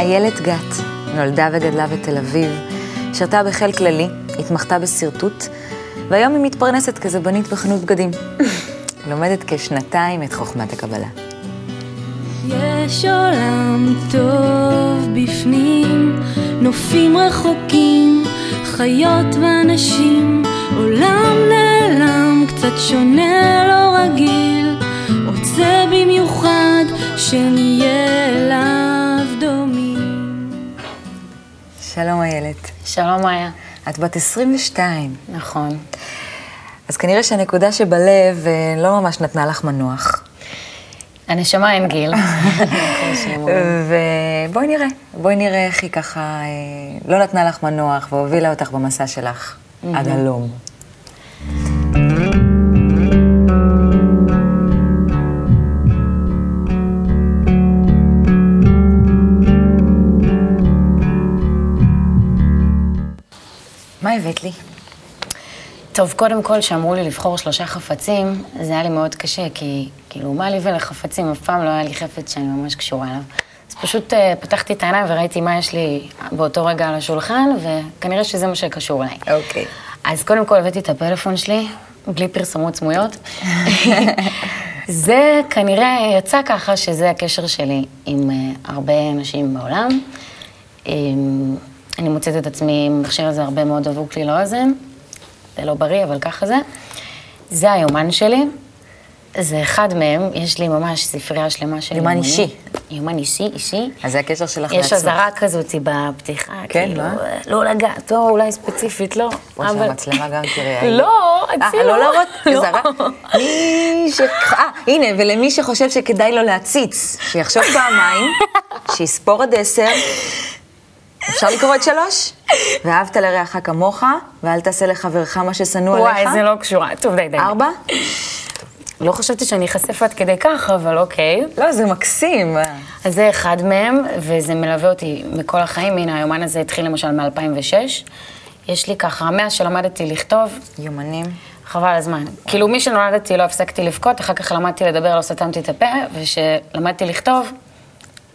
איילת גת נולדה וגדלה בתל אביב, שירתה בחיל כללי, התמחתה בשרטוט, והיום היא מתפרנסת כזבנית בחנות בגדים. לומדת כשנתיים את חוכמת הקבלה. יש עולם טוב בפנים, נופים רחוקים, חיות ואנשים, עולם נעלם, קצת שונה, לא רגיל, רוצה במיוחד שנהיה אליו שלום איילת. שלום מאיה. את בת 22, נכון. אז כנראה שהנקודה שבלב אה, לא ממש נתנה לך מנוח. הנשמה אין גיל. ובואי נראה, בואי נראה איך היא ככה אה, לא נתנה לך מנוח והובילה אותך במסע שלך עד הלום. מה הבאת לי? טוב, קודם כל, כשאמרו לי לבחור שלושה חפצים, זה היה לי מאוד קשה, כי כאילו, מה לי ולחפצים? אף פעם לא היה לי חפץ שאני ממש קשורה אליו. אז פשוט uh, פתחתי את העיניים וראיתי מה יש לי באותו רגע על השולחן, וכנראה שזה מה שקשור אליי. אוקיי. אז קודם כל הבאתי את הפלאפון שלי, בלי פרסומות סמויות. זה כנראה יצא ככה שזה הקשר שלי עם uh, הרבה אנשים בעולם. Um, אני מוצאת את עצמי עם המכשיר הזה הרבה מאוד דבוק לי לאוזן. זה לא בריא, אבל ככה זה. זה היומן שלי. זה אחד מהם, יש לי ממש ספרייה שלמה של יומן. אישי. יומן אישי, אישי. אז זה הקשר שלך יש לעצמך. אזהרה כזאת בפתיחה, כן, כאילו, מה? לא לגעת, או אולי ספציפית, לא. או שהמצלמה גם תראה. לא, אה, אצלי לא להראות? לא. אזהרה? מי ש... אה, הנה, ולמי שחושב שכדאי לו להציץ, שיחשוב פעמיים, שיספור עד עשר. אפשר לקרוא את שלוש? ואהבת לרעך כמוך, ואל תעשה לחברך מה ששנוא עליך. וואי, זה לא קשורה. טוב, די, די. ארבע? לא חשבתי שאני אחשף עד כדי כך, אבל אוקיי. לא, זה מקסים. אז זה אחד מהם, וזה מלווה אותי מכל החיים. הנה, היומן הזה התחיל למשל מ-2006. יש לי ככה, מאז שלמדתי לכתוב, יומנים. חבל הזמן. כאילו, מי שנולדתי לא הפסקתי לבכות, אחר כך למדתי לדבר, לא סתמתי את הפה, וכשלמדתי לכתוב,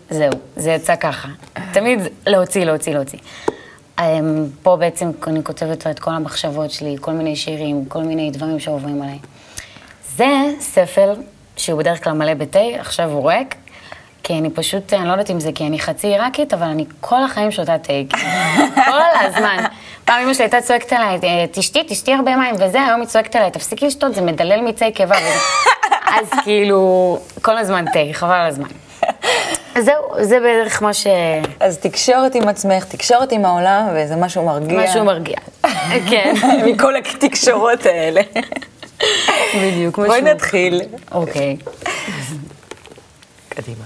זהו, זה יצא ככה. תמיד להוציא, להוציא, להוציא. אמ, פה בעצם אני כותבת את כל המחשבות שלי, כל מיני שירים, כל מיני דברים שעוברים עליי. זה ספר שהוא בדרך כלל מלא בתה, עכשיו הוא ריק, כי אני פשוט, אני לא יודעת אם זה כי אני חצי עיראקית, אבל אני כל החיים שותה תה, כאילו, כל הזמן. פעם אמא שלי הייתה צועקת עליי, תשתי, תשתי הרבה מים, וזה, היום היא צועקת עליי, תפסיקי לשתות, זה מדלל מיצי קיבה. אז כאילו, כל הזמן תה, חבל על הזמן. זהו, זה בערך מה ש... אז תקשורת עם עצמך, תקשורת עם העולם, וזה משהו מרגיע. משהו מרגיע. כן. מכל התקשורות האלה. בדיוק, בואי משהו- נתחיל. אוקיי. קדימה.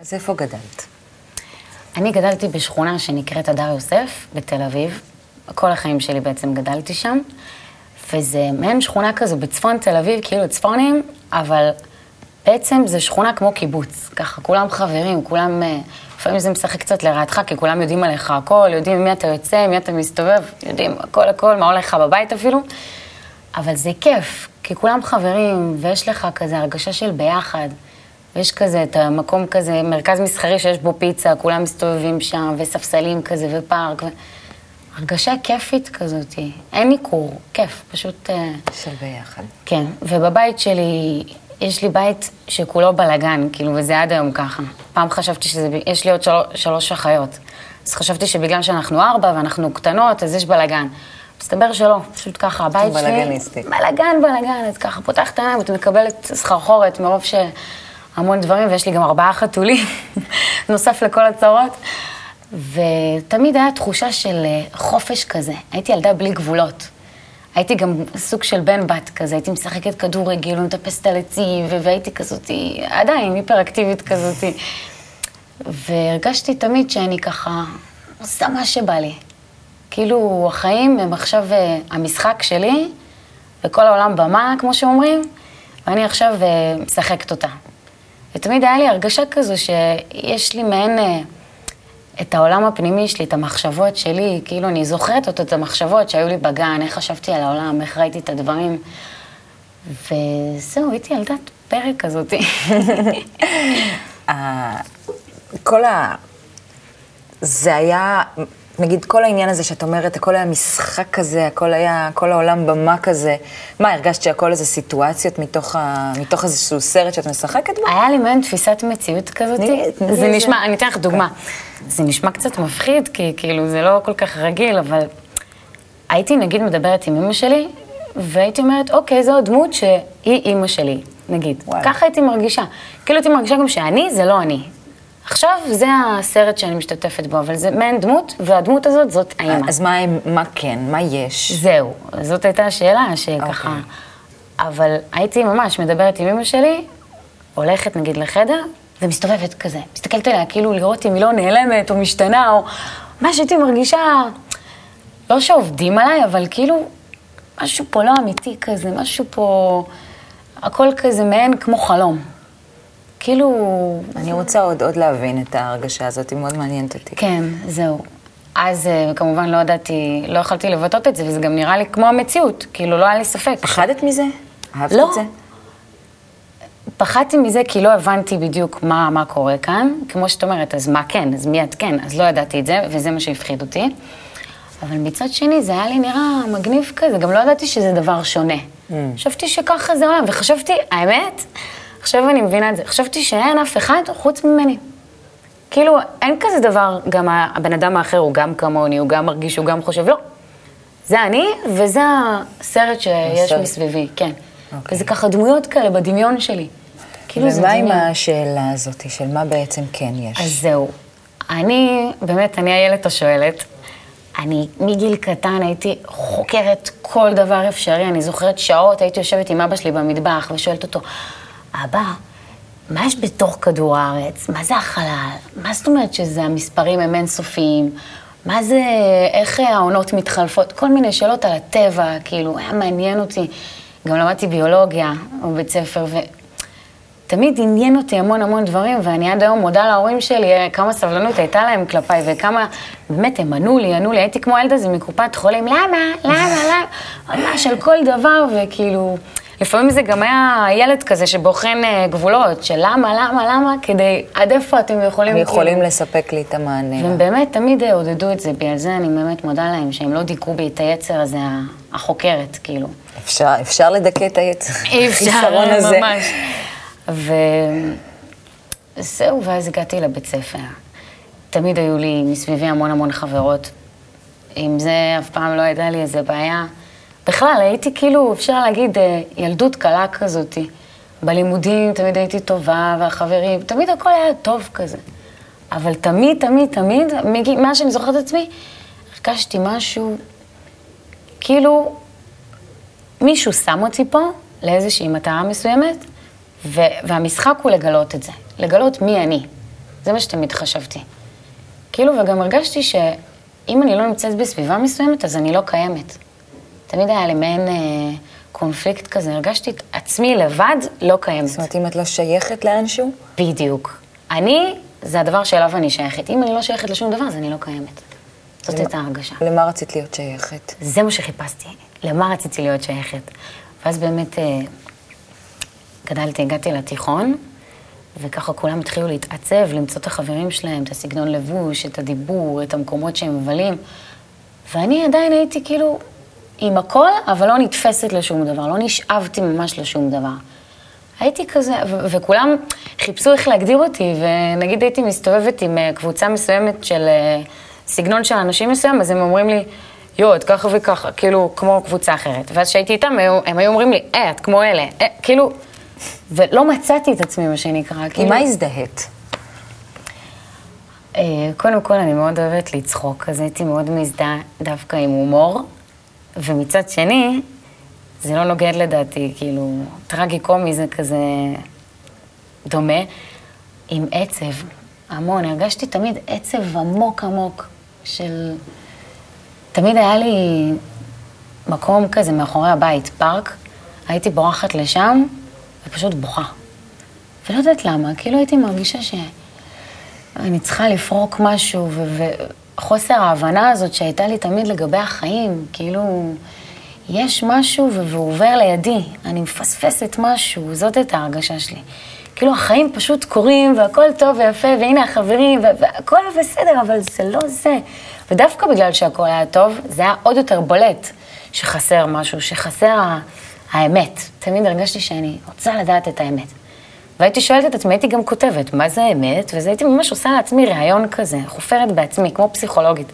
אז איפה גדלת? אני גדלתי בשכונה שנקראת הדר יוסף, בתל אביב. כל החיים שלי בעצם גדלתי שם. וזה מעין שכונה כזו בצפון תל אביב, כאילו צפונים, אבל בעצם זה שכונה כמו קיבוץ. ככה, כולם חברים, כולם... אה, לפעמים זה משחק קצת לרעתך, כי כולם יודעים עליך הכל, יודעים עם מי אתה יוצא, עם מי אתה מסתובב, יודעים הכל הכל, מה הולך לך בבית אפילו. אבל זה כיף, כי כולם חברים, ויש לך כזה הרגשה של ביחד. ויש כזה את המקום כזה, מרכז מסחרי שיש בו פיצה, כולם מסתובבים שם, וספסלים כזה, ופארק. ו... הרגשה כיפית כזאת. אין ניכור, כיף, פשוט... אה, של ביחד. כן, ובבית שלי, יש לי בית שכולו בלאגן, כאילו, וזה עד היום ככה. פעם חשבתי שזה, יש לי עוד של, שלוש אחיות. אז חשבתי שבגלל שאנחנו ארבע ואנחנו קטנות, אז יש בלאגן. מסתבר שלא, פשוט ככה, הבית שלי... בלאגניסטי. בלאגן, בלאגן, אז ככה, פותחת את העיניים, את מקבלת סחרחורת מרוב שהמון דברים, ויש לי גם ארבעה חתולים, נוסף לכל הצרות. ותמיד היה תחושה של אה, חופש כזה. הייתי ילדה בלי גבולות. הייתי גם סוג של בן בת כזה, הייתי משחקת כדורגל ומטפסת על עצים, ו- והייתי כזאתי, עדיין היפראקטיבית כזאתי. והרגשתי תמיד שאני ככה עושה מה שבא לי. כאילו, החיים הם עכשיו אה, המשחק שלי, וכל העולם במה, כמו שאומרים, ואני עכשיו אה, משחקת אותה. ותמיד היה לי הרגשה כזו שיש לי מעין... אה, את העולם הפנימי שלי, את המחשבות שלי, כאילו אני זוכרת אותו, את המחשבות שהיו לי בגן, איך חשבתי על העולם, איך ראיתי את הדברים. וזהו, הייתי ילדת פרק כזאת. ה- כל ה... זה היה, נגיד, כל העניין הזה שאת אומרת, הכל היה משחק כזה, הכל היה, כל העולם במה כזה. מה, הרגשת שהכל איזה סיטואציות מתוך, ה... מתוך איזשהו סרט שאת משחקת בו? היה לי מעין תפיסת מציאות כזאת. תני- תני זה נשמע, אני אתן לך דוגמה. זה נשמע קצת מפחיד, כי כאילו זה לא כל כך רגיל, אבל הייתי נגיד מדברת עם אמא שלי, והייתי אומרת, אוקיי, זו הדמות שהיא אימא שלי, נגיד. וואלה. ככה הייתי מרגישה. כאילו הייתי מרגישה גם שאני זה לא אני. עכשיו זה הסרט שאני משתתפת בו, אבל זה מעין דמות, והדמות הזאת זאת האימא. אז מה, מה כן, מה יש? זהו, זאת הייתה השאלה שככה... אוקיי. אבל הייתי ממש מדברת עם אמא שלי, הולכת נגיד לחדר, ומסתובבת כזה. מסתכלת עליה כאילו לראות אם היא לא נעלמת או משתנה, או מה שהייתי מרגישה, לא שעובדים עליי, אבל כאילו משהו פה לא אמיתי כזה, משהו פה, הכל כזה מעין כמו חלום. כאילו, אני רוצה עוד, עוד להבין את ההרגשה הזאת, היא מאוד מעניינת אותי. כן, זהו. אז אה, כמובן לא ידעתי, לא יכולתי לבטא את זה, וזה גם נראה לי כמו המציאות, כאילו לא היה לי ספק. פחדת מזה? אהבת לא. את זה? פחדתי מזה כי לא הבנתי בדיוק מה, מה קורה כאן. כמו שאת אומרת, אז מה כן, אז מי את כן, אז לא ידעתי את זה, וזה מה שהפחיד אותי. אבל מצד שני, זה היה לי נראה מגניב כזה, גם לא ידעתי שזה דבר שונה. חשבתי שככה זה עולם, וחשבתי, האמת, עכשיו אני מבינה את זה, חשבתי שאין אף אחד חוץ ממני. כאילו, אין כזה דבר, גם הבן אדם האחר הוא גם כמוני, הוא גם מרגיש, הוא גם חושב, לא. זה אני, וזה הסרט שיש הסרט. מסביבי, כן. אוקיי. וזה ככה דמויות כאלה בדמיון שלי. כאילו זה ומה עם דמיון. השאלה הזאת, של מה בעצם כן יש? אז זהו. אני, באמת, אני איילת השואלת. אני מגיל קטן הייתי חוקרת כל דבר אפשרי. אני זוכרת שעות, הייתי יושבת עם אבא שלי במטבח ושואלת אותו, אבא, מה יש בתוך כדור הארץ? מה זה החלל? מה זאת אומרת שזה המספרים הם אינסופיים? מה זה, איך העונות מתחלפות? כל מיני שאלות על הטבע, כאילו, היה מעניין אותי. גם למדתי ביולוגיה בבית ספר, ו... תמיד עניין אותי המון המון דברים, ואני עד היום מודה להורים שלי אה, כמה סבלנות הייתה להם כלפיי, וכמה, באמת, הם ענו לי, ענו לי, הייתי כמו הילד הזה מקופת חולים, למה, למה, למה, ממש על כל דבר, וכאילו, לפעמים זה גם היה ילד כזה שבוחן אה, גבולות, של למה, למה, למה, כדי, עד איפה אתם יכולים, הם יכולים כאילו, לספק לי את המענה. והם באמת תמיד אה, עודדו את זה בי, על זה אני באמת מודה להם, שהם לא דיכאו בי את היצר הזה, החוקרת, כאילו. אפשר, אפשר לדכא את היצר. אי אפשר. ממש. וזהו, ואז הגעתי לבית ספר. תמיד היו לי מסביבי המון המון חברות. עם זה אף פעם לא הייתה לי איזה בעיה. בכלל, הייתי כאילו, אפשר להגיד, אה, ילדות קלה כזאתי. בלימודים תמיד הייתי טובה, והחברים, תמיד הכל היה טוב כזה. אבל תמיד, תמיד, תמיד, מאז שאני זוכרת את עצמי, הרגשתי משהו, כאילו, מישהו שם אותי פה לאיזושהי מטרה מסוימת, ו- והמשחק הוא לגלות את זה, לגלות מי אני. זה מה שתמיד חשבתי. כאילו, וגם הרגשתי שאם אני לא נמצאת בסביבה מסוימת, אז אני לא קיימת. תמיד היה לי מעין אה, קונפליקט כזה, הרגשתי את עצמי לבד לא קיימת. זאת אומרת, אם את לא שייכת לאנשהו, בדיוק. אני, זה הדבר שאליו אני שייכת. אם אני לא שייכת לשום דבר, אז אני לא קיימת. זאת הייתה ההרגשה. למה רצית להיות שייכת? זה מה שחיפשתי, למה רציתי להיות שייכת. ואז באמת אה, גדלתי, הגעתי לתיכון, וככה כולם התחילו להתעצב, למצוא את החברים שלהם, את הסגנון לבוש, את הדיבור, את המקומות שהם מבלים. ואני עדיין הייתי כאילו עם הכל, אבל לא נתפסת לשום דבר, לא נשאבתי ממש לשום דבר. הייתי כזה, ו- וכולם חיפשו איך להגדיר אותי, ונגיד הייתי מסתובבת עם אה, קבוצה מסוימת של אה, סגנון של אנשים מסוים, אז הם אומרים לי, יואו, את ככה וככה, כאילו, כמו קבוצה אחרת. ואז כשהייתי איתם, הם, היו- הם היו אומרים לי, אה, את כמו אלה, אה, כאילו, ולא מצאתי את עצמי, מה שנקרא. עם כאילו, מה הזדהית? אה, קודם כל, אני מאוד אוהבת לצחוק, אז הייתי מאוד מזדהה דווקא עם הומור, ומצד שני, זה לא נוגד לדעתי, כאילו, טרגי-קומי זה כזה דומה, עם עצב, המון. הרגשתי תמיד עצב עמוק עמוק של... תמיד היה לי מקום כזה מאחורי הבית, פארק, הייתי בורחת לשם ופשוט בוכה. ולא יודעת למה, כאילו הייתי מרגישה ש... אני צריכה לפרוק משהו, ו- וחוסר ההבנה הזאת שהייתה לי תמיד לגבי החיים, כאילו, יש משהו והוא עובר לידי, אני מפספסת משהו, זאת הייתה ההרגשה שלי. כאילו החיים פשוט קורים והכל טוב ויפה, והנה החברים, והכל בסדר, אבל זה לא זה. ודווקא בגלל שהכל היה טוב, זה היה עוד יותר בולט שחסר משהו, שחסר האמת. תמיד הרגשתי שאני רוצה לדעת את האמת. והייתי שואלת את עצמי, הייתי גם כותבת, מה זה האמת? וזה הייתי ממש עושה לעצמי ראיון כזה, חופרת בעצמי, כמו פסיכולוגית.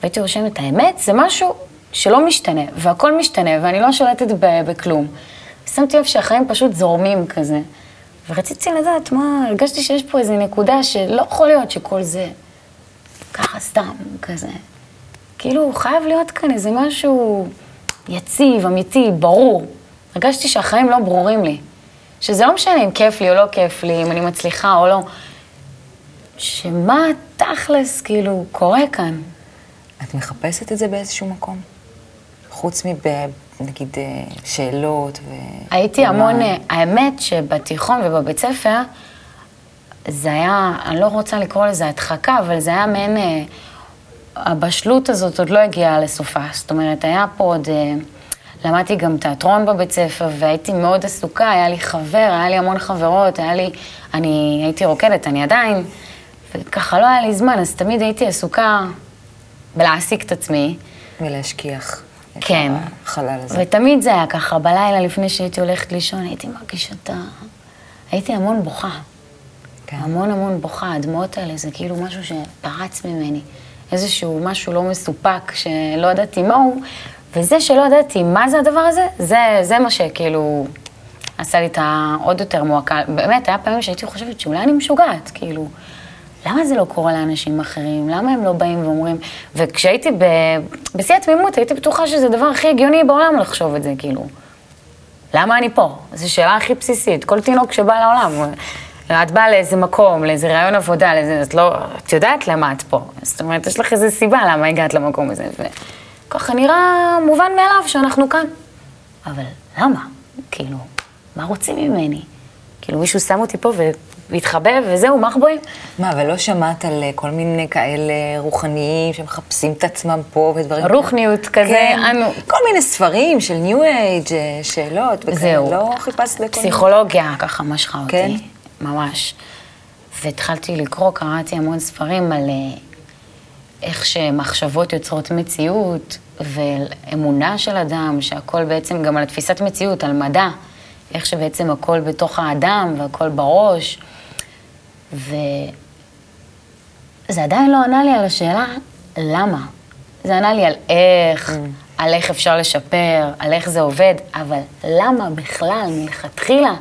והייתי רושמת, האמת זה משהו שלא משתנה, והכל משתנה, ואני לא שולטת בכלום. שמתי לב שהחיים פשוט זורמים כזה. ורציתי לדעת מה, הרגשתי שיש פה איזו נקודה שלא יכול להיות שכל זה ככה סתם, כזה. כאילו, חייב להיות כאן איזה משהו יציב, אמיתי, ברור. הרגשתי שהחיים לא ברורים לי. שזה לא משנה אם כיף לי או לא כיף לי, אם אני מצליחה או לא. שמה תכלס, כאילו, קורה כאן? את מחפשת את זה באיזשהו מקום? חוץ מב... נגיד אה, שאלות ו... הייתי ומה? המון, אה, האמת שבתיכון ובבית ספר, זה היה, אני לא רוצה לקרוא לזה הדחקה, אבל זה היה מעין, אה, הבשלות הזאת עוד לא הגיעה לסופה. זאת אומרת, היה פה עוד, למדתי גם תיאטרון בבית ספר, והייתי מאוד עסוקה, היה לי חבר, היה לי המון חברות, היה לי, אני הייתי רוקדת, אני עדיין, וככה לא היה לי זמן, אז תמיד הייתי עסוקה בלהעסיק את עצמי. ולהשכיח כן. החלל הזה. ותמיד זה היה ככה, בלילה לפני שהייתי הולכת לישון, הייתי מרגישה את ה... הייתי המון בוכה. כן. המון המון בוכה, הדמעות האלה זה כאילו משהו שפרץ ממני. איזשהו משהו לא מסופק, שלא ידעתי מהו, וזה שלא ידעתי מה זה הדבר הזה, זה, זה מה שכאילו עשה לי את העוד יותר מועקה. באמת, היה פעמים שהייתי חושבת שאולי אני משוגעת, כאילו, למה זה לא קורה לאנשים אחרים? למה הם לא באים ואומרים... וכשהייתי ב... בשיא התמימות, הייתי בטוחה שזה הדבר הכי הגיוני בעולם לחשוב את זה, כאילו. למה אני פה? זו שאלה הכי בסיסית. כל תינוק שבא לעולם, את באה לאיזה מקום, לאיזה רעיון עבודה, לאיזה... את לא... את יודעת למה את פה. זאת אומרת, יש לך איזו סיבה למה הגעת למקום הזה. וככה נראה מובן מאליו שאנחנו כאן. אבל למה? כאילו, מה רוצים ממני? כאילו, מישהו שם אותי פה והתחבא וזהו, מחבואים? מה, אבל לא שמעת על אה, כל מיני כאלה רוחניים שמחפשים את עצמם פה ודברים כאלה? רוחניות כזה, כן, אנו... כל מיני ספרים של ניו אייג', אה, שאלות וכאלה. זהו. לא חיפשת בכל מיני... פסיכולוגיה ככה משכה אותי. כן? ממש. והתחלתי לקרוא, קראתי המון ספרים על אה, איך שמחשבות יוצרות מציאות, ואמונה של אדם, שהכל בעצם גם על תפיסת מציאות, על מדע, איך שבעצם הכל בתוך האדם והכל בראש. וזה עדיין לא ענה לי על השאלה למה. זה ענה לי על איך, על איך אפשר לשפר, על איך זה עובד, אבל למה בכלל, מלכתחילה,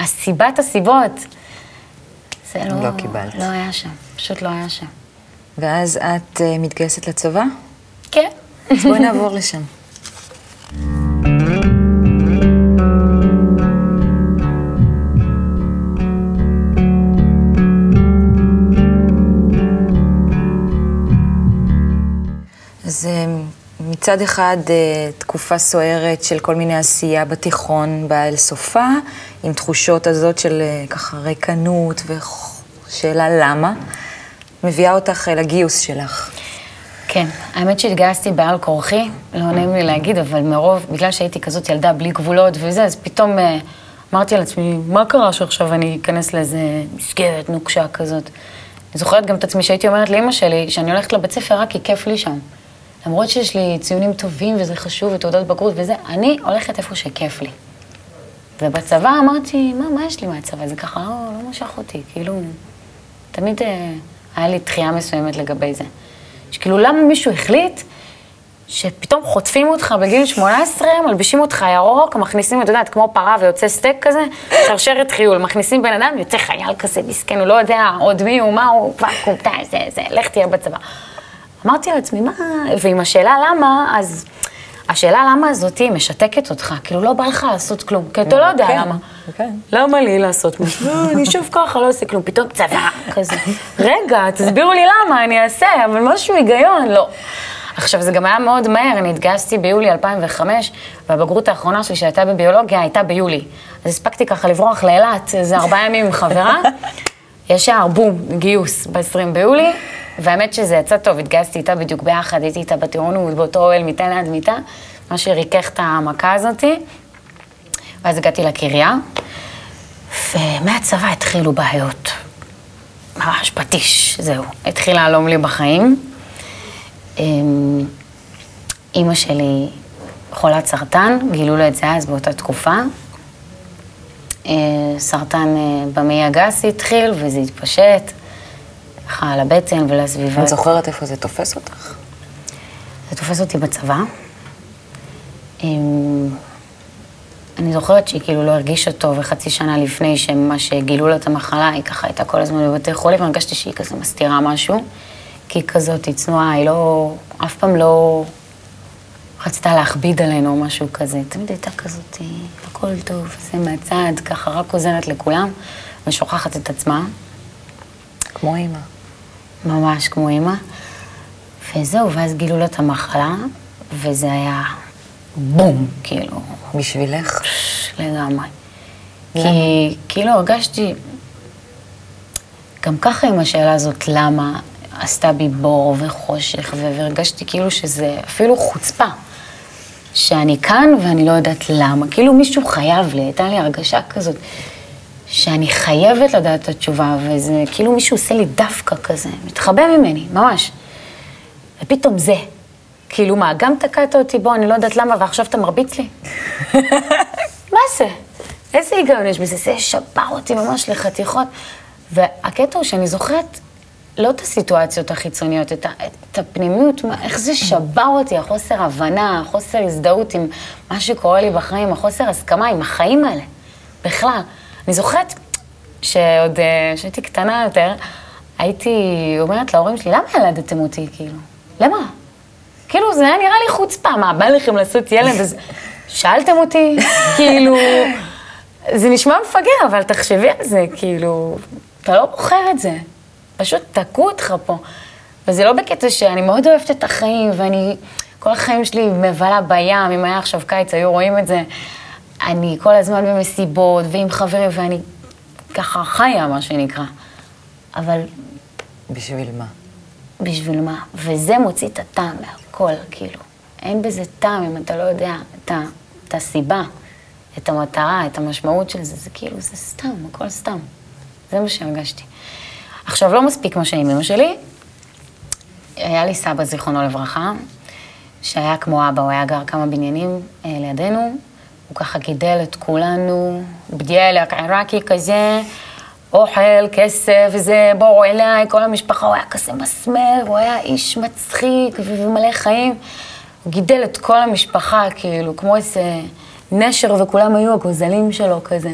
הסיבת הסיבות, זה לא... לא קיבלת. לא היה שם, פשוט לא היה שם. ואז את אה, מתגייסת לצבא? כן. אז בואי נעבור לשם. אז אה, מצד אחד אה, תקופה סוערת של כל מיני עשייה בתיכון באה אל סופה, עם תחושות הזאת של ככה ריקנות ושאלה למה, מביאה אותך אל הגיוס שלך. כן, האמת שהתגייסתי בעל כורחי, לא נעים לי להגיד, אבל מרוב, בגלל שהייתי כזאת ילדה בלי גבולות וזה, אז פתאום אה, אמרתי לעצמי, מה קרה שעכשיו אני אכנס לאיזה מסגרת נוקשה כזאת? אני זוכרת גם את עצמי שהייתי אומרת לאימא שלי, שאני הולכת לבית ספר רק כי כיף לי שם. למרות שיש לי ציונים טובים וזה חשוב ותעודת בגרות וזה, אני הולכת איפה שכיף לי. ובצבא אמרתי, מה, מה יש לי מהצבא? זה ככה לא, לא משך אותי, כאילו, תמיד אה, היה לי דחייה מסוימת לגבי זה. שכאילו, למה מישהו החליט שפתאום חוטפים אותך בגיל 18, מלבישים אותך ירוק, מכניסים, את יודעת, כמו פרה ויוצא סטייק כזה, שרשרת חיול, מכניסים בן אדם, יוצא חייל כזה, מסכן, הוא לא יודע עוד מי הוא, מה הוא, ואקום, די, זה, זה, לך תהיה בצבא. אמרתי לעצמי, מה, ועם השאלה למה, אז השאלה למה הזאתי משתקת אותך, כאילו לא בא לך לעשות כלום, כי אתה לא יודע כן, למה. כן. למה לי לעשות משהו? לא, אני אשב ככה, לא עושה כלום, פתאום צבא כזה. רגע, תסבירו לי למה, אני אעשה, אבל משהו היגיון, לא. עכשיו, זה גם היה מאוד מהר, אני התגייסתי ביולי 2005, והבגרות האחרונה שלי שהייתה בביולוגיה הייתה ביולי. אז הספקתי ככה לברוח לאילת איזה ארבעה ימים עם חברה, ישר, בום, גיוס ב-20 ביולי, והאמת שזה יצא טוב, התגייסתי איתה בדיוק ביחד, הייתי איתה בטירונות, באותו אוהל מיטה ליד מיטה, מה שריכך את המכה הזאתי. ואז הגעתי לקריה, ומהצבא התחילו בעיות. ממש פטיש, זהו. התחיל להלום לי בחיים. אמ, אימא שלי חולת סרטן, גילו לה את זה אז באותה תקופה. אה, סרטן אה, במעי הגס התחיל וזה התפשט, ככה על הבטן ולסביבה. את זוכרת איפה זה תופס אותך? זה תופס אותי בצבא. אמ, אני זוכרת שהיא כאילו לא הרגישה טוב, וחצי שנה לפני שממש גילו לה את המחלה, היא ככה הייתה כל הזמן בבתי חולים, והרגשתי שהיא כזה מסתירה משהו, כי היא כזאת, היא צנועה, היא לא, אף פעם לא רצתה להכביד עלינו או משהו כזה. תמיד הייתה כזאת, הכל טוב, זה מהצד, ככה רק עוזרת לכולם, ושוכחת את עצמה. כמו אימא. ממש כמו אימא. וזהו, ואז גילו לה את המחלה, וזה היה בום, כאילו, בשבילך? לגמרי. כי כאילו הרגשתי, גם ככה עם השאלה הזאת, למה עשתה בי בור וחושך, והרגשתי כאילו שזה אפילו חוצפה. שאני כאן ואני לא יודעת למה. כאילו מישהו חייב לי, הייתה לי הרגשה כזאת שאני חייבת לדעת את התשובה, וזה כאילו מישהו עושה לי דווקא כזה, מתחבא ממני, ממש. ופתאום זה. כאילו מה, גם תקעת אותי בו, אני לא יודעת למה, ועכשיו אתה מרביץ לי? מה זה? איזה היגיון יש בזה? זה שבר אותי ממש לחתיכות. והקטע הוא שאני זוכרת לא את הסיטואציות החיצוניות, את, את הפנימיות, מה, איך זה שבר אותי, החוסר הבנה, החוסר הזדהות עם מה שקורה לי בחיים, החוסר הסכמה עם החיים האלה, בכלל. אני זוכרת שעוד, אה, כשהייתי קטנה יותר, הייתי אומרת להורים שלי, למה ילדתם אותי, כאילו? למה? כאילו, זה היה נראה לי חוצפה, מה, בא לכם לעשות ילד? אז שאלתם אותי, כאילו, זה נשמע מפגר, אבל תחשבי על זה, כאילו, אתה לא בוחר את זה. פשוט תקעו אותך פה. וזה לא בקטע שאני מאוד אוהבת את החיים, ואני כל החיים שלי מבלה בים, אם היה עכשיו קיץ, היו רואים את זה. אני כל הזמן במסיבות ועם חברים, ואני ככה חיה, מה שנקרא. אבל בשביל מה? בשביל מה? וזה מוציא את הטעם מהכל, כאילו. אין בזה טעם אם אתה לא יודע את, ה, את הסיבה, את המטרה, את המשמעות של זה. זה כאילו, זה סתם, הכל סתם. זה מה שהרגשתי. עכשיו, לא מספיק מה שעם אמא שלי. היה לי סבא, זיכרונו לברכה, שהיה כמו אבא, הוא היה גר כמה בניינים אה, לידינו. הוא ככה גידל את כולנו, בדיאלק עיראקי כזה, אוכל, כסף, וזה, בואו אליי, כל המשפחה, הוא היה כזה מסמר, הוא היה איש מצחיק ומלא חיים. הוא גידל את כל המשפחה, כאילו, כמו איזה נשר, וכולם היו הגוזלים שלו כזה.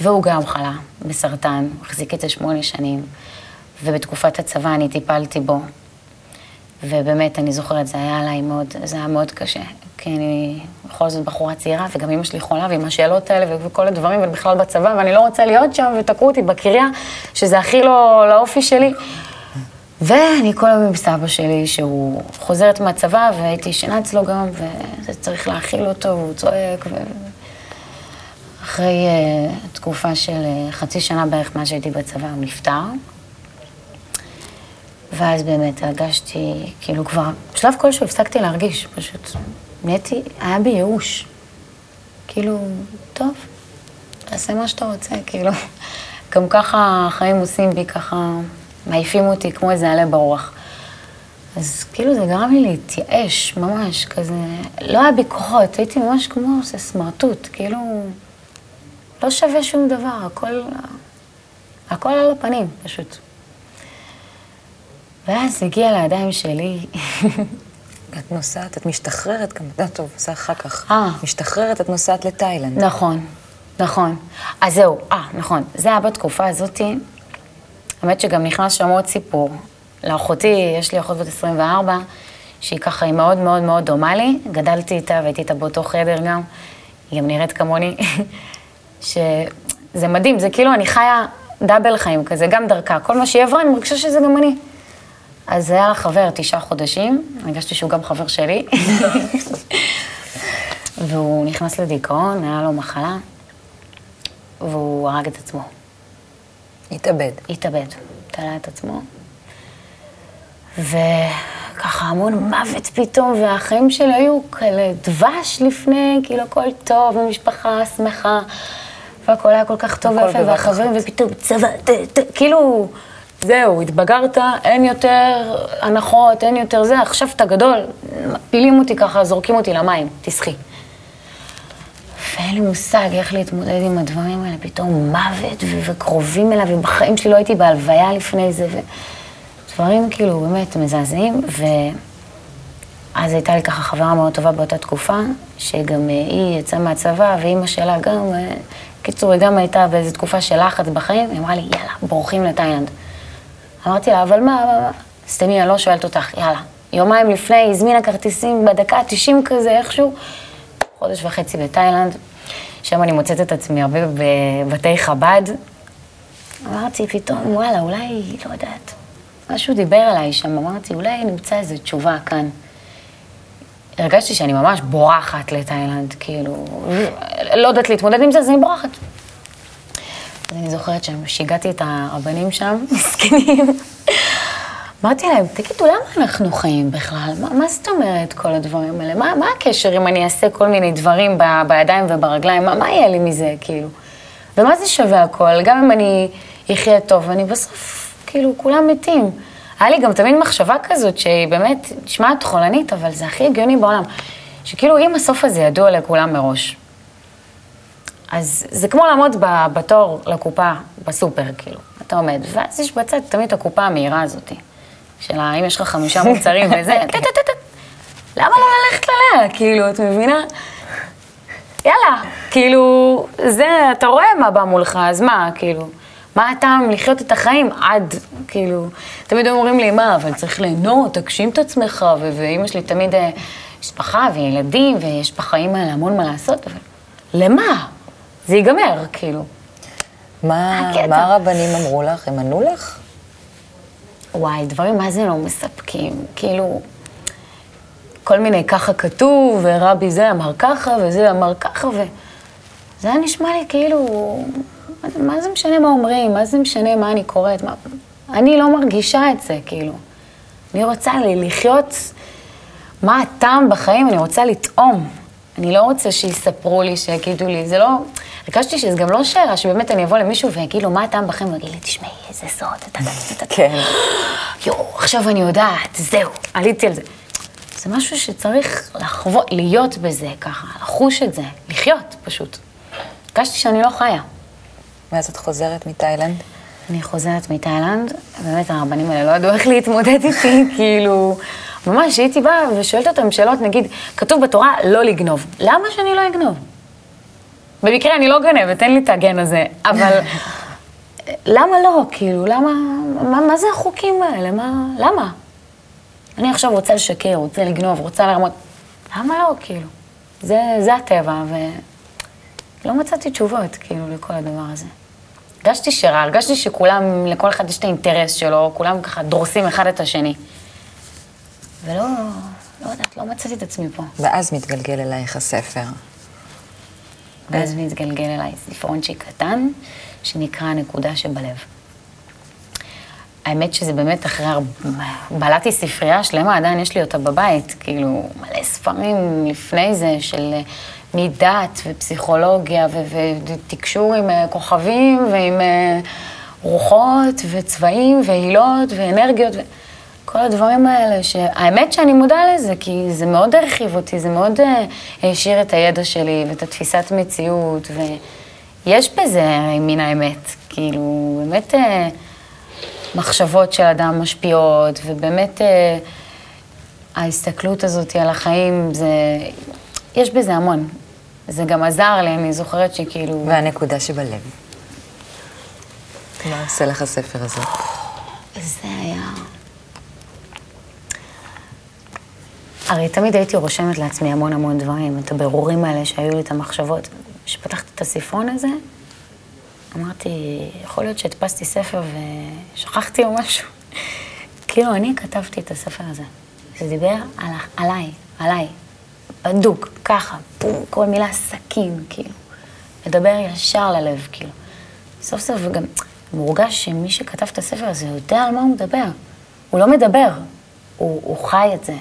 והוא גם חלה בסרטן, החזיק את זה שמונה שנים, ובתקופת הצבא אני טיפלתי בו. ובאמת, אני זוכרת, זה היה עליי מאוד, זה היה מאוד קשה. כי אני בכל זאת בחורה צעירה, וגם אמא שלי חולה, ועם השאלות האלה וכל הדברים, ובכלל בצבא, ואני לא רוצה להיות שם, ותקעו אותי בקריה, שזה הכי לא לאופי שלי. ואני כל היום עם סבא שלי, שהוא חוזרת מהצבא, והייתי ישנה אצלו גם, וצריך להאכיל אותו, והוא צועק, ו... אחרי uh, תקופה של uh, חצי שנה בערך מאז שהייתי בצבא, הוא נפטר. ואז באמת הרגשתי, כאילו כבר, בשלב כלשהו הפסקתי להרגיש, פשוט נהייתי, היה בי ייאוש. כאילו, טוב, תעשה מה שאתה רוצה, כאילו. גם ככה החיים עושים בי ככה, מעיפים אותי כמו איזה עלה ברוח. אז כאילו זה גרם לי להתייאש, ממש, כזה, לא היה בי כוחות, הייתי ממש כמו איזה סמרטוט, כאילו, לא שווה שום דבר, הכל, הכל על הפנים, פשוט. ואז הגיע לידיים שלי. את נוסעת, את משתחררת גם, לא טוב, זה אחר כך. אה. משתחררת, את נוסעת לתאילנד. נכון, נכון. אז זהו, אה, נכון. זה היה בתקופה הזאתי. האמת שגם נכנס שם עוד סיפור. לאחותי, יש לי אחות בת 24, שהיא ככה, היא מאוד מאוד מאוד דומה לי. גדלתי איתה והייתי איתה באותו חדר גם. היא גם נראית כמוני. שזה מדהים, זה כאילו אני חיה דאבל חיים כזה, גם דרכה. כל מה שהיא עברה, אני מרגישה שזה גם אני. אז היה לה חבר תשעה חודשים, הרגשתי שהוא גם חבר שלי. והוא נכנס לדיכאון, היה לו מחלה, והוא הרג את עצמו. התאבד. התאבד, תלה את עצמו. וככה המון מוות פתאום, והחיים שלי היו כאלה דבש לפני, כאילו הכל טוב, ומשפחה שמחה, והכל היה כל כך טוב ויפה, והחברים. ופתאום צבא, כאילו, זהו, התבגרת, אין יותר הנחות, אין יותר זה, עכשיו אתה גדול, מפילים אותי ככה, זורקים אותי למים, תסחי. ואין לי מושג איך להתמודד עם הדברים האלה, פתאום מוות ו- וקרובים אליו, ובחיים שלי לא הייתי בהלוויה לפני זה, ודברים כאילו באמת מזעזעים, ואז הייתה לי ככה חברה מאוד טובה באותה תקופה, שגם אה, היא יצאה מהצבא, ואימא שלה גם, אה, קיצור, היא גם הייתה באיזו תקופה של לחץ בחיים, היא אמרה לי, יאללה, בורחים לתאילנד. אמרתי לה, אבל מה, מה, מה? סתמי, אני לא שואלת אותך, יאללה. יומיים לפני, הזמינה כרטיסים בדקה ה-90 כזה, איכשהו. חודש וחצי בתאילנד, שם אני מוצאת את עצמי הרבה בבתי חב"ד. אמרתי פתאום, וואלה, אולי, לא יודעת, משהו דיבר עליי שם, אמרתי, אולי נמצא איזו תשובה כאן. הרגשתי שאני ממש בורחת לתאילנד, כאילו, לא יודעת להתמודד עם זה, אז אני בורחת. אני זוכרת ששיגעתי את הרבנים שם, מסכנים. אמרתי להם, תגידו, למה אנחנו חיים בכלל? מה, מה זאת אומרת כל הדברים האלה? מה, מה הקשר אם אני אעשה כל מיני דברים ב, בידיים וברגליים? מה, מה יהיה לי מזה, כאילו? ומה זה שווה הכל? גם אם אני אחיה טוב, אני בסוף, כאילו, כולם מתים. היה לי גם תמיד מחשבה כזאת, שהיא באמת נשמעת חולנית, אבל זה הכי הגיוני בעולם. שכאילו, אם הסוף הזה ידוע לכולם מראש, אז זה כמו לעמוד בתור לקופה בסופר, כאילו. אתה עומד, ואז יש בצד תמיד את הקופה המהירה הזאת, של האם יש לך חמישה מוצרים וזה. למה לא ללכת עליה, כאילו, את מבינה? יאללה, כאילו, זה, אתה רואה מה בא מולך, אז מה, כאילו, מה הטעם לחיות את החיים עד, כאילו, תמיד אומרים לי, מה, אבל צריך ליהנות, תגשים את עצמך, ואימא שלי תמיד אה, משפחה וילדים, ויש בחיים האלה המון מה לעשות, אבל למה? זה ייגמר, כאילו. מה הקטע. מה הרבנים אמרו לך? הם ענו לך? וואי, דברים מה זה לא מספקים, כאילו, כל מיני ככה כתוב, ורבי זה אמר ככה, וזה אמר ככה, ו... זה היה נשמע לי כאילו, מה, זה- משנה מה אומרים, מה זה משנה מה אני קוראת, מה... אני לא מרגישה את זה, כאילו. אני רוצה לחיות, מה הטעם בחיים, אני רוצה לטעום. אני לא רוצה שיספרו לי, שיגידו לי, זה לא... הרגשתי שזו גם לא שאלה שבאמת אני אבוא למישהו ואגיד לו, מה הטעם בחיים? והוא יגיד לי, תשמעי, איזה סוד. כן. יואו, עכשיו אני יודעת, זהו, עליתי על זה. זה משהו שצריך לחוות, להיות בזה ככה, לחוש את זה, לחיות פשוט. הרגשתי שאני לא חיה. ואז את חוזרת מתאילנד? אני חוזרת מתאילנד, באמת הרבנים האלה לא ידעו איך להתמודד איתי, כאילו, ממש הייתי באה ושואלת אותם שאלות, נגיד, כתוב בתורה לא לגנוב. למה שאני לא אגנוב? במקרה אני לא גנבת, אין לי את הגן הזה, אבל למה לא? כאילו, למה, מה, מה זה החוקים האלה? מה, למה? אני עכשיו רוצה לשקר, רוצה לגנוב, רוצה לרמות. למה לא, כאילו? זה, זה הטבע, ולא מצאתי תשובות, כאילו, לכל הדבר הזה. הרגשתי שרע, הרגשתי שכולם, לכל אחד יש את האינטרס שלו, כולם ככה דורסים אחד את השני. ולא, לא יודעת, לא מצאתי את עצמי פה. ואז מתגלגל אלייך הספר. ואז מתגלגל אליי ספרונצ'יק קטן, שנקרא הנקודה שבלב. האמת שזה באמת אחרי הרבה... בלעתי ספרייה שלמה, עדיין יש לי אותה בבית, כאילו, מלא ספרים לפני זה של אה, מדת ופסיכולוגיה ו- ותקשור עם אה, כוכבים ועם אה, רוחות וצבעים והילות ואנרגיות. ו... כל הדברים האלה, שהאמת שאני מודה לזה, כי זה מאוד הרחיב אותי, זה מאוד אה, העשיר את הידע שלי ואת התפיסת מציאות, ויש בזה מן האמת, כאילו, באמת אה, מחשבות של אדם משפיעות, ובאמת אה, ההסתכלות הזאת על החיים, זה, יש בזה המון. זה גם עזר לי, אני זוכרת שכאילו... והנקודה שבלב. מה עושה לך הספר הזה? זה היה... הרי תמיד הייתי רושמת לעצמי המון המון דברים, את הבירורים האלה שהיו לי, את המחשבות. כשפתחתי את הספרון הזה, אמרתי, יכול להיות שהדפסתי ספר ושכחתי או משהו. כאילו, אני כתבתי את הספר הזה. זה דיבר על, עליי, עליי, בדוק, ככה, בום, כל מילה סכין, כאילו. מדבר ישר ללב, כאילו. סוף סוף גם מורגש שמי שכתב את הספר הזה יודע על מה הוא מדבר. הוא לא מדבר, הוא, הוא חי את זה.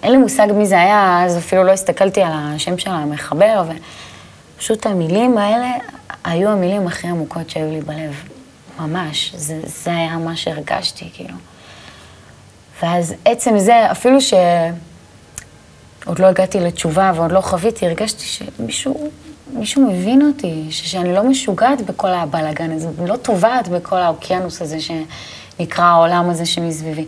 ואין לי מושג מי זה היה, אז אפילו לא הסתכלתי על השם של המחבר, ופשוט המילים האלה היו המילים הכי עמוקות שהיו לי בלב. ממש, זה, זה היה מה שהרגשתי, כאילו. ואז עצם זה, אפילו שעוד לא הגעתי לתשובה ועוד לא חוויתי, הרגשתי שמישהו מישהו מבין אותי, ש- שאני לא משוגעת בכל הבלאגן הזה, לא טובעת בכל האוקיינוס הזה שנקרא העולם הזה שמסביבי.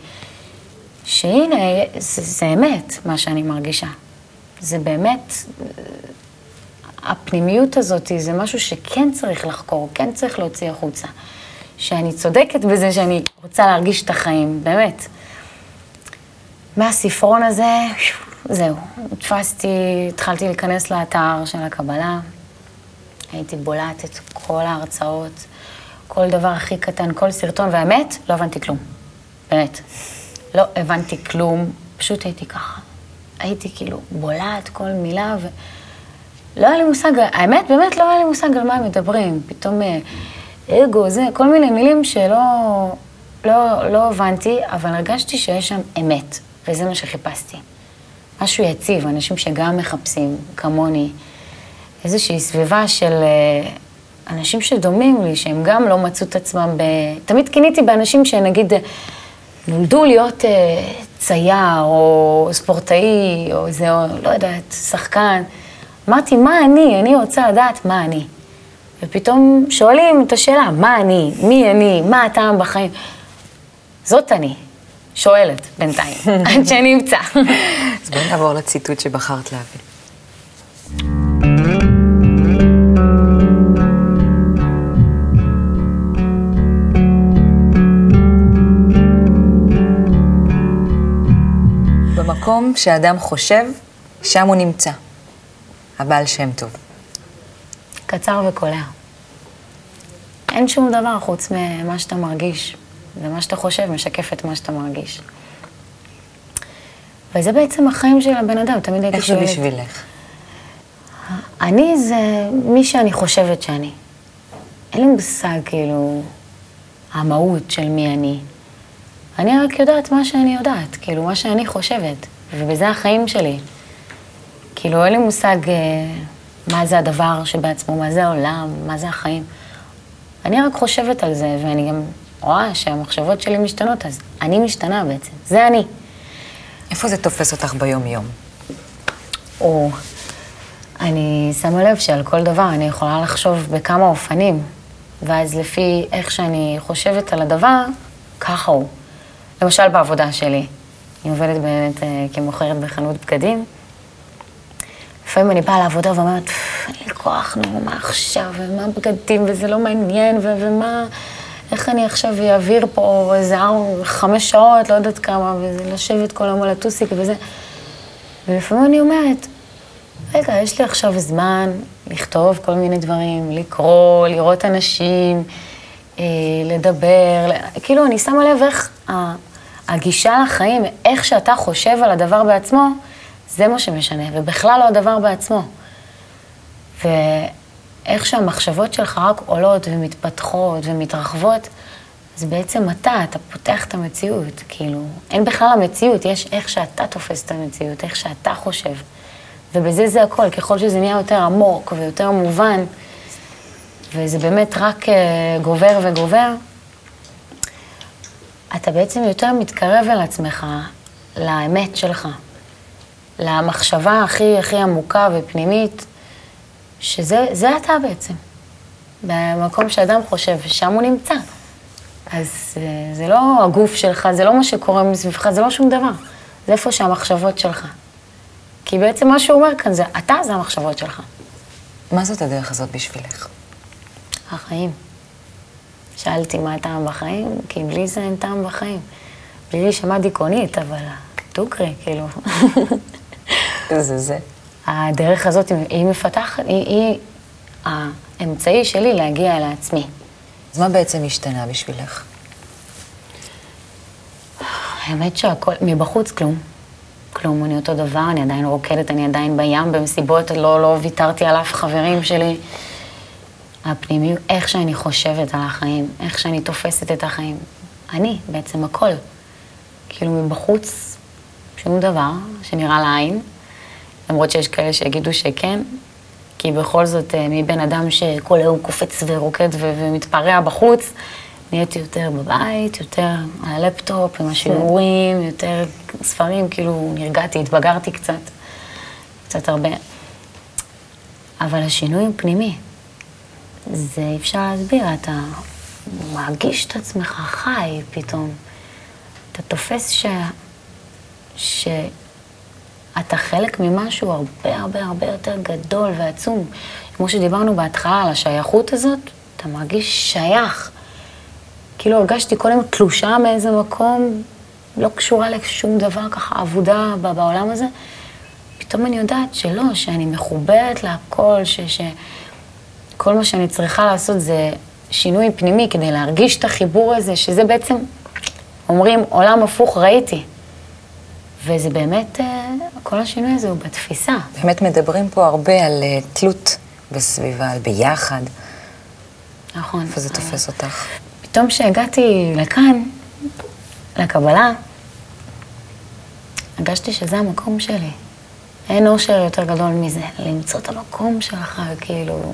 שהנה, זה, זה אמת, מה שאני מרגישה. זה באמת, הפנימיות הזאת זה משהו שכן צריך לחקור, כן צריך להוציא החוצה. שאני צודקת בזה שאני רוצה להרגיש את החיים, באמת. מהספרון הזה, זהו, תפסתי, התחלתי להיכנס לאתר של הקבלה, הייתי בולעת את כל ההרצאות, כל דבר הכי קטן, כל סרטון, והאמת, לא הבנתי כלום. באמת. לא הבנתי כלום, פשוט הייתי ככה. הייתי כאילו בולעת כל מילה, ולא היה לי מושג, האמת, באמת לא היה לי מושג על מה הם מדברים. פתאום אה, אגו, זה, כל מיני מילים שלא לא, לא הבנתי, אבל הרגשתי שיש שם אמת, וזה מה שחיפשתי. משהו יציב, אנשים שגם מחפשים, כמוני, איזושהי סביבה של אה, אנשים שדומים לי, שהם גם לא מצאו את עצמם ב... תמיד קיניתי באנשים שנגיד נולדו להיות אה, צייר, או ספורטאי, או איזה, או, לא יודעת, שחקן. אמרתי, מה אני? אני רוצה לדעת מה אני. ופתאום שואלים את השאלה, מה אני? מי אני? מה הטעם בחיים? זאת אני. שואלת בינתיים, עד שאני אמצא. אז בואי נעבור לציטוט שבחרת להביא. במקום שאדם חושב, שם הוא נמצא. הבעל שם טוב. קצר וקולע. אין שום דבר חוץ ממה שאתה מרגיש, ומה שאתה חושב משקף את מה שאתה מרגיש. וזה בעצם החיים של הבן אדם, תמיד הייתי איך זה שואלת. בשבילך? אני זה מי שאני חושבת שאני. אין לי מושג, כאילו, המהות של מי אני. אני רק יודעת מה שאני יודעת, כאילו, מה שאני חושבת, ובזה החיים שלי. כאילו, אין לי מושג אה, מה זה הדבר שבעצמו, מה זה העולם, מה זה החיים. אני רק חושבת על זה, ואני גם רואה שהמחשבות שלי משתנות, אז אני משתנה בעצם, זה אני. איפה זה תופס אותך ביום-יום? או אני שמה לב שעל כל דבר אני יכולה לחשוב בכמה אופנים, ואז לפי איך שאני חושבת על הדבר, ככה הוא. למשל בעבודה שלי, אני עובדת באמת אה, כמוכרת בחנות בגדים. לפעמים אני באה לעבודה ואומרת, "פפ, אין לי כוח, נו, מה עכשיו, ומה בגדים, וזה לא מעניין, ו- ומה, איך אני עכשיו אעביר פה איזה ארבע, חמש שעות, לא יודעת כמה, וזה לשבת כל היום על הטוסיק וזה. ולפעמים אני אומרת, רגע, יש לי עכשיו זמן לכתוב כל מיני דברים, לקרוא, לראות אנשים, אה, לדבר, ל- כאילו, אני שמה לב איך הגישה לחיים, איך שאתה חושב על הדבר בעצמו, זה מה שמשנה, ובכלל לא הדבר בעצמו. ואיך שהמחשבות שלך רק עולות ומתפתחות ומתרחבות, אז בעצם אתה, אתה פותח את המציאות, כאילו, אין בכלל המציאות, יש איך שאתה תופס את המציאות, איך שאתה חושב. ובזה זה הכל, ככל שזה נהיה יותר עמוק ויותר מובן, וזה באמת רק אה, גובר וגובר, אתה בעצם יותר מתקרב אל עצמך, לאמת שלך, למחשבה הכי הכי עמוקה ופנימית, שזה זה אתה בעצם. במקום שאדם חושב, שם הוא נמצא. אז אה, זה לא הגוף שלך, זה לא מה שקורה מסביבך, זה לא שום דבר. זה איפה שהמחשבות שלך. כי בעצם מה שהוא אומר כאן זה, אתה זה המחשבות שלך. מה זאת הדרך הזאת בשבילך? החיים. שאלתי מה הטעם בחיים, כי בלי זה אין טעם בחיים. בלי להישמע דיכאונית, אבל דוגרי, כאילו. זה זה. הדרך הזאת, היא מפתחת, היא, היא האמצעי שלי להגיע אל עצמי. אז מה בעצם השתנה בשבילך? האמת שהכל, מבחוץ כלום. כלום, אני אותו דבר, אני עדיין רוקדת, אני עדיין בים במסיבות, לא, לא ויתרתי על אף חברים שלי. הפנימי, איך שאני חושבת על החיים, איך שאני תופסת את החיים. אני, בעצם הכל. כאילו מבחוץ, שום דבר שנראה לעין, למרות שיש כאלה שיגידו שכן, כי בכל זאת, אה, מבן אדם שכל היום קופץ ורוקד ו- ומתפרע בחוץ, נהייתי יותר בבית, יותר על הלפטופ, עם השיעורים, יותר ספרים, כאילו נרגעתי, התבגרתי קצת, קצת הרבה. אבל השינוי הוא פנימי. זה אי אפשר להסביר, אתה מרגיש את עצמך חי פתאום. אתה תופס ש... שאתה חלק ממשהו הרבה הרבה הרבה יותר גדול ועצום. כמו שדיברנו בהתחלה על השייכות הזאת, אתה מרגיש שייך. כאילו הרגשתי קודם תלושה מאיזה מקום, לא קשורה לשום דבר ככה אבודה בעולם הזה. פתאום אני יודעת שלא, שאני מחוברת להכל, ש... ש... כל מה שאני צריכה לעשות זה שינוי פנימי כדי להרגיש את החיבור הזה, שזה בעצם, אומרים, עולם הפוך ראיתי. וזה באמת, אה, כל השינוי הזה הוא בתפיסה. באמת מדברים פה הרבה על uh, תלות בסביבה, על ביחד. נכון. איפה זה תופס אותך? פתאום כשהגעתי לכאן, לקבלה, הרגשתי שזה המקום שלי. אין אושר יותר גדול מזה, למצוא את המקום שלך, כאילו,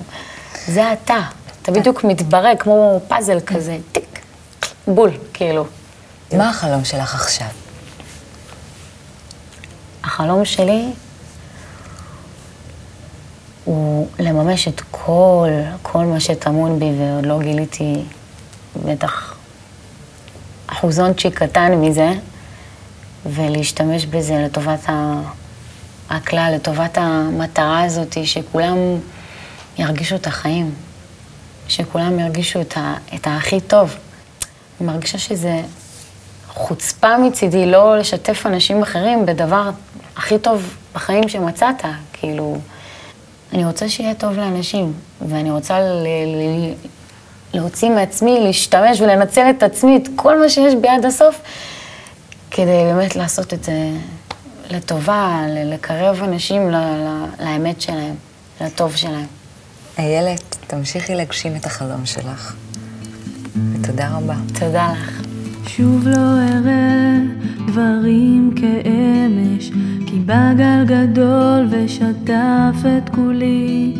זה אתה. אתה בדיוק מתברג כמו פאזל כזה, טיק, בול, כאילו. מה החלום שלך עכשיו? החלום שלי הוא לממש את כל, כל מה שטמון בי, ועוד לא גיליתי בטח אחוזונצ'יק קטן מזה, ולהשתמש בזה לטובת. הכלל, לטובת המטרה הזאת, שכולם ירגישו את החיים, שכולם ירגישו את, ה... את הכי טוב. אני מרגישה שזה חוצפה מצידי לא לשתף אנשים אחרים בדבר הכי טוב בחיים שמצאת, כאילו, אני רוצה שיהיה טוב לאנשים, ואני רוצה ל- ל- להוציא מעצמי, להשתמש ולנצל את עצמי, את כל מה שיש בי עד הסוף, כדי באמת לעשות את זה לטובה, לקרב אנשים ל- ל- לאמת שלהם, לטוב שלהם. איילת, תמשיכי להגשים את החלום שלך. ותודה רבה. תודה לך. שוב לא אראה דברים כאמש, כי בא גל גדול ושטף את כולי.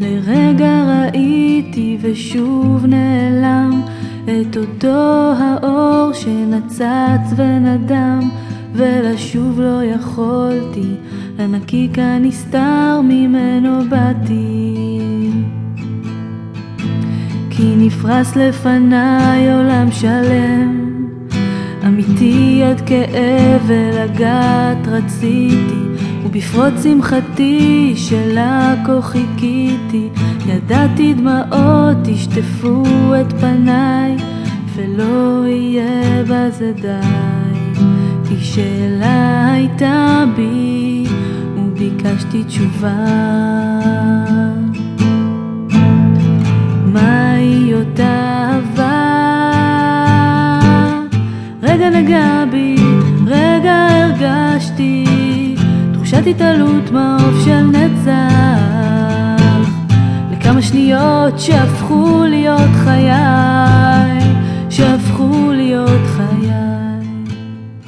לרגע ראיתי ושוב נעלם את אותו האור שנצץ ונדם, ולשוב לא יכולתי, לנקיק הנסתר ממנו באתי. כי נפרס לפניי עולם שלם, אמיתי עד כאב ולגעת רציתי, ובפרוץ שמחתי שלה כה חיכיתי, ידעתי דמעות ישטפו את פניי, ולא יהיה בזה די, כי שאלה הייתה בי, וביקשתי תשובה. מהי אותה אהבה. רגע נגע בי, רגע הרגשתי, תחושת התעלות מעוף של נצח. לכמה שניות שהפכו להיות חיי, שהפכו להיות